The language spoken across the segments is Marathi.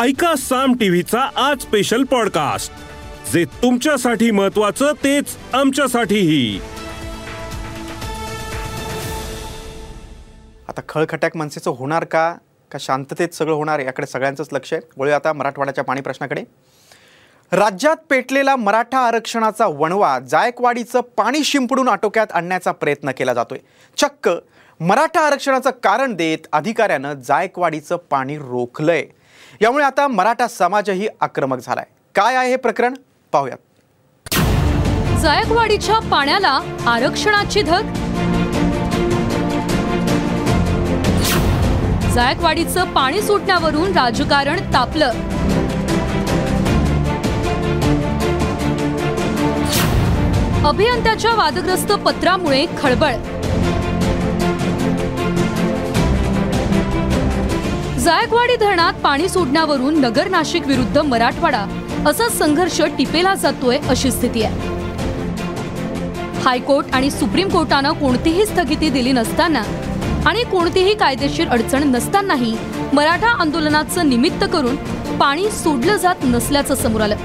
ऐका साम टीव्हीचा आज स्पेशल पॉडकास्ट जे तुमच्यासाठी महत्वाचं तेच आमच्यासाठीही. आता खळखट्याक मनसेचं होणार का? का शांततेत सगळं होणार याकडे सगळ्यांचंच लक्ष आहे. वळूया आता मराठवाड्याच्या पाणी प्रश्नाकडे. राज्यात पेटलेला मराठा आरक्षणाचा वणवा जायकवाडीचं पाणी शिंपडून आटोक्यात आणण्याचा प्रयत्न केला जातोय. चक्क. मराठा आरक्षणाचं कारण देत अधिकाऱ्यानं जायकवाडीचं पाणी रोखलंय. यामुळे आता मराठा समाजही आक्रमक झालाय. काय आहे हे प्रकरण? पाहूयात. जायकवाडीच्या पाण्याला आरक्षणाची धग? जायकवाडीचं पाणी सुटण्यावरून राजकारण तापलं. अभियंत्याच्या वादग्रस्त पत्रामुळे खळबळ. जायकवाडी धरणात पाणी सोडण्यावरून नगर नाशिक विरुद्ध मराठवाडा असा संघर्ष टिपेला जातोय अशी स्थिती आहे. हायकोर्ट आणि सुप्रीम कोर्टानं कोणतीही स्थगिती दिली नसताना आणि कोणतीही कायदेशीर अडचण नसतानाही मराठा आंदोलनाचं निमित्त करून पाणी सोडलं जात नसल्याचं समोर आलं.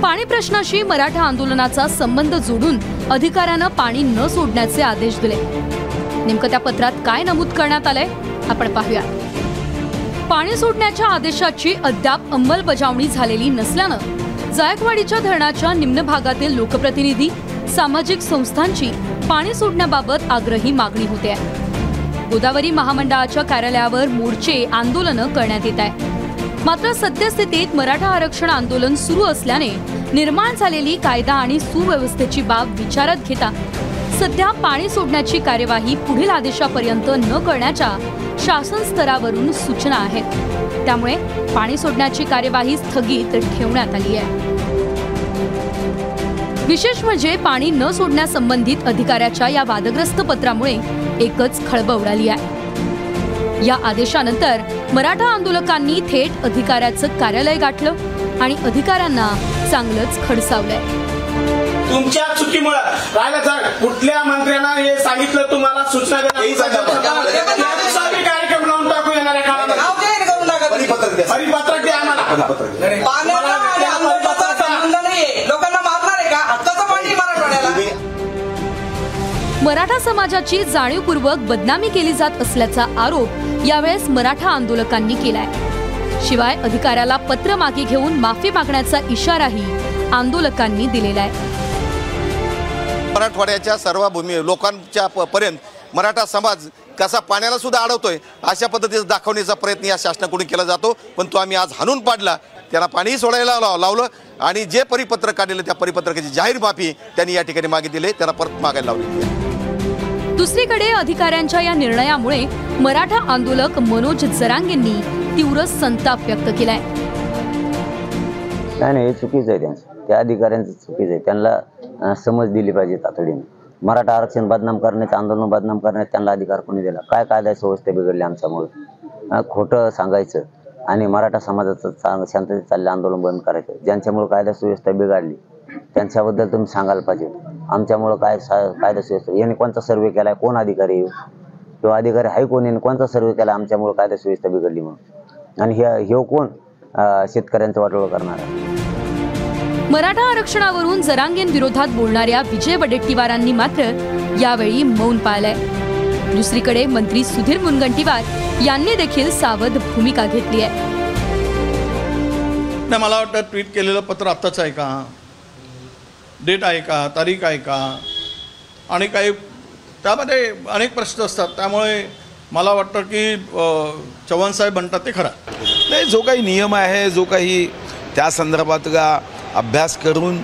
पाणी प्रश्नाशी मराठा आंदोलनाचा संबंध जोडून अधिकाऱ्यानं पाणी न सोडण्याचे आदेश दिले. नेमकं त्या पत्रात काय नमूद करण्यात आलंय? आपण पाहूया. पाणी सोडण्याच्या आदेशाची अद्याप अंमलबजावणी झालेली नसल्यानं जायकवाडीच्या धरणाच्या निम्न भागातील लोकप्रतिनिधी सामाजिक संस्थांची पाणी सोडण्याबाबत आग्रही मागणी होते गोदावरी महामंडळाच्या कार्यालयावर मोर्चे आंदोलनं करण्यात येत आहे. मात्र सद्यस्थितीत मराठा आरक्षण आंदोलन सुरू असल्याने निर्माण झालेली कायदा आणि सुव्यवस्थेची बाब विचारात घेता सध्या पाणी सोडण्याची कार्यवाही पुढील आदेशापर्यंत न करण्याच्या शासन स्तरावरून सूचना आहेत. त्यामुळे पाणी सोडण्याची कार्यवाही स्थगित ठेवण्यात आली आहे. विशेष म्हणजे पाणी न सोडण्यासंबंधित अधिकाऱ्याच्या या वादग्रस्त पत्रामुळे एकच खळबळ उडाली आहे. या आदेशानंतर मराठा आंदोलकांनी थेट अधिकाऱ्याचं कार्यालय गाठलं आणि अधिकाऱ्यांना चांगलंच खडसावलंय. तुमच्या चुकीमुळे. राहिलं सर कुठल्या मंत्र्यांना हे सांगितलं तुम्हाला सूचना काळामध्ये परिपत्रक द्या आम्हाला. पाण्याचा आणि आंदोलनाचा संबंध नाहीये. लोकांना मारणार आहे का? हक्काचं पाणी मराठवाड्याला. मराठा समाजाची जाणीवपूर्वक बदनामी केली जात असल्याचा आरोप यावेळेस मराठा आंदोलकांनी केलाय. शिवाय अधिकाऱ्याला पत्र मागे घेऊन माफी मागण्याचा इशाराही आंदोलकांनी दिलेला आहे मराठवाड्याच्या सर्व भूमी लोकांच्या प- पर्यंत मराठा समाज कसा पाण्याला सुद्धा अडवतोय अशा पद्धतीचा दाखवण्याचा प्रयत्न या शासनाकडून केला जातो. पण तो आम्ही आज हाणून पाडला. त्यांना पाणीही सोडायला लाव- लावलं. आणि जे परिपत्रक काढलेलं त्या परिपत्रकाची जाहीर माफी त्यांनी या ठिकाणी मागितली त्याला परत मागायला लावली. दुसरीकडे अधिकाऱ्यांच्या या निर्णयामुळे मराठा आंदोलक मनोज जरांगेंनी तीव्र संताप व्यक्त केलाय. नाही नाही हे चुकीचं आहे त्यांचं. त्या अधिकाऱ्यांचं चुकीचं आहे. त्यांना समज दिली पाहिजे तातडीने. मराठा आरक्षण बदनाम करण्याचं आंदोलन बदनाम करण्यात त्यांना अधिकार कोणी दिला? काय कायदा व्यवस्था बिघडली आमच्यामुळे? खोटं सांगायचं आणि मराठा समाजाचं चांग शांततेत चाललं आंदोलन बंद करायचं. ज्यांच्यामुळे कायदा सुव्यवस्था बिघडली त्यांच्याबद्दल तुम्ही सांगायला पाहिजे. आमच्यामुळं काय सा- कायदा सुव्यवस्था यांनी कोणता सर्वे केलाय? कोण अधिकारी आहे? किंवा अधिकारी आहे कोण? यांनी कोणता सर्वे केला आमच्यामुळे कायदा सुव्यवस्था बिघडली म्हणून. आणि हे ह्यो कोण? शेतकऱ्यांचं वाटोळ करणार. आहे मराठा आरक्षणावरून जरांगेन विरोधात बोलणाऱ्या विजय वडेट्टीवारांनी मात्र यावेळी मौन पाळलंय. दुसरीकडे मंत्री सुधीर मुनगंटीवार यांनी देखील सावध भूमिका घेतली आहे. नाही मला वाटतं ट्विट केलेलं पत्र आत्ताच आहे का? डेट आहे का? तारीख आहे का? आणि काही त्यामध्ये अनेक प्रश्न असतात. त्यामुळे मला वाटतं की चव्हाण साहेब म्हणतात ते खरं. नाही जो काही नियम आहे जो काही त्या संदर्भात का अभ्यास करून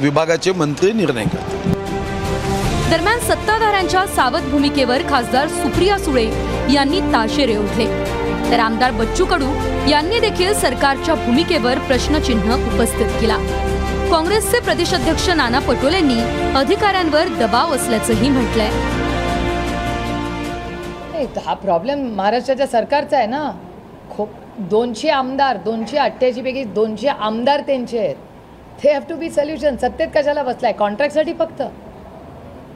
विभागाचे मंत्री निर्णय करतात दरम्यान सत्ताधाऱ्यांच्या सावध भूमिकेवर खासदार सुप्रिया सुळे यांनी ताशेरे ओढले. तर आमदार बच्चू कडू यांनी देखील सरकारच्या भूमिकेवर प्रश्नचिन्ह उपस्थित केला. काँग्रेसचे प्रदेशाध्यक्ष नाना पटोलेंनी अधिकाऱ्यांवर दबाव असल्याचंही म्हटलंय. नाही हा प्रॉब्लेम महाराष्ट्राच्या सरकारचा आहे ना. खूप दोनशे आमदार दोनशे अठ्ठ्याऐंशी पैकी दोनशे आमदार त्यांचे आहेत. ते हॅव टू बी सोल्युशन सत्तेत कशाला बसलाय? कॉन्ट्रॅक्टसाठी फक्त.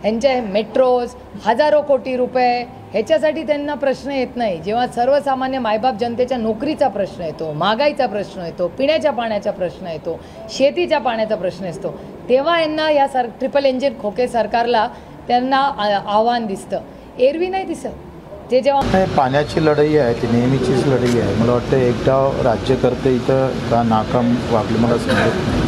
ह्यांचे मेट्रोज हजारो कोटी रुपये ह्याच्यासाठी त्यांना प्रश्न येत नाही. जेव्हा सर्वसामान्य मायबाप जनतेच्या नोकरीचा प्रश्न येतो महागाईचा प्रश्न येतो पिण्याच्या पाण्याचा प्रश्न येतो शेतीच्या पाण्याचा प्रश्न येतो तेव्हा यांना या सर ट्रिपल इंजिन खोके सरकारला त्यांना आव्हान दिसतं. एरवी नाही दिसत. ते जेव्हा पाण्याची लढाई आहे ती नेहमीचीच लढाई आहे. मला वाटतं एकदा राज्यकर्ते इथं का नाकाम वागले मला समजत नाही.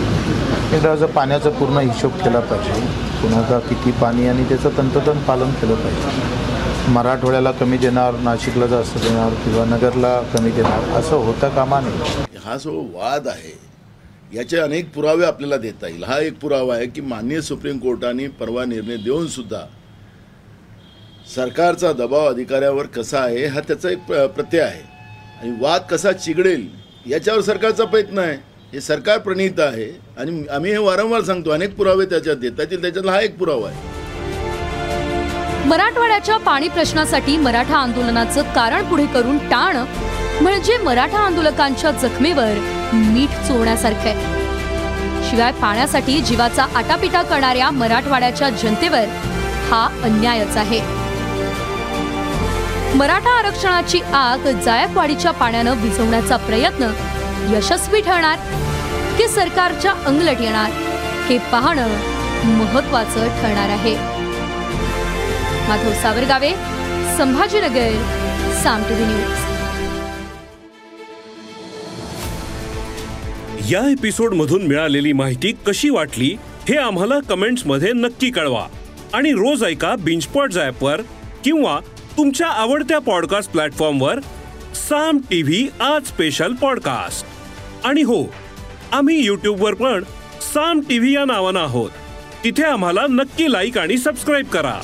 एकदा पाण्याचा पूर्ण हिशोब केला पाहिजे. कुणाचा किती पाणी आणि त्याचं तंतोतंत पालन केलं पाहिजे. मराठवाड्याला कमी देणार नाशिकला जास्त देणार किंवा नगरला कमी देणार असं होता कामा नाही हा जो वाद आहे याचे अनेक पुरावे आपल्याला देता येईल. हा एक पुरावा आहे की माननीय सुप्रीम कोर्टाने परवा निर्णय देऊन सुद्धा सरकारचा दबाव अधिकाऱ्यावर कसा आहे हा त्याचा एक प्र- प्रत्यय आहे. आणि वाद कसा चिघडेल याच्यावर सरकारचा प्रयत्न आहे. हे सरकार प्रणीत आहे आणि आम्ही हे वारंवार सांगतो अनेक पुरावे त्याच्यात देता त्याच्यातला हा एक पुरावा आहे. मराठवाड्याच्या पाणी प्रश्नासाठी मराठा आंदोलनाचं कारण पुढे करून टाण म्हणजे मराठा आंदोलकांच्या जखमेवर मीठ चोळण्यासारखं आहे. शिवाय पाण्यासाठी जीवाचा आटापिटा करणाऱ्या मराठवाड्याच्या जनतेवर हा अन्यायच आहे. मराठा आरक्षणाची आग जायकवाडीच्या पाण्यानं विझवण्याचा प्रयत्न यशस्वी ठरणार की सरकारच्या अंगलट येणार हे पाहणं महत्वाचं ठरणार आहे. Madhav Savargave Sambhajinagar Saam TV news. या एपिसोड मधून मिळालेली माहिती कशी वाटली हे आम्हाला कमेंट्समध्ये नक्की कळवा. आणि रोज ऐका बिंचपॉट वर किंवा तुमच्या आवडत्या पॉडकास्ट प्लॅटफॉर्मवर साम टीव्ही आज स्पेशल पॉडकास्ट आणि हो आम्ही यूट्यूबवर पण साम टीव्ही या नावानं आहोत. तिथे आम्हाला नक्की लाईक आणि सबस्क्राईब करा.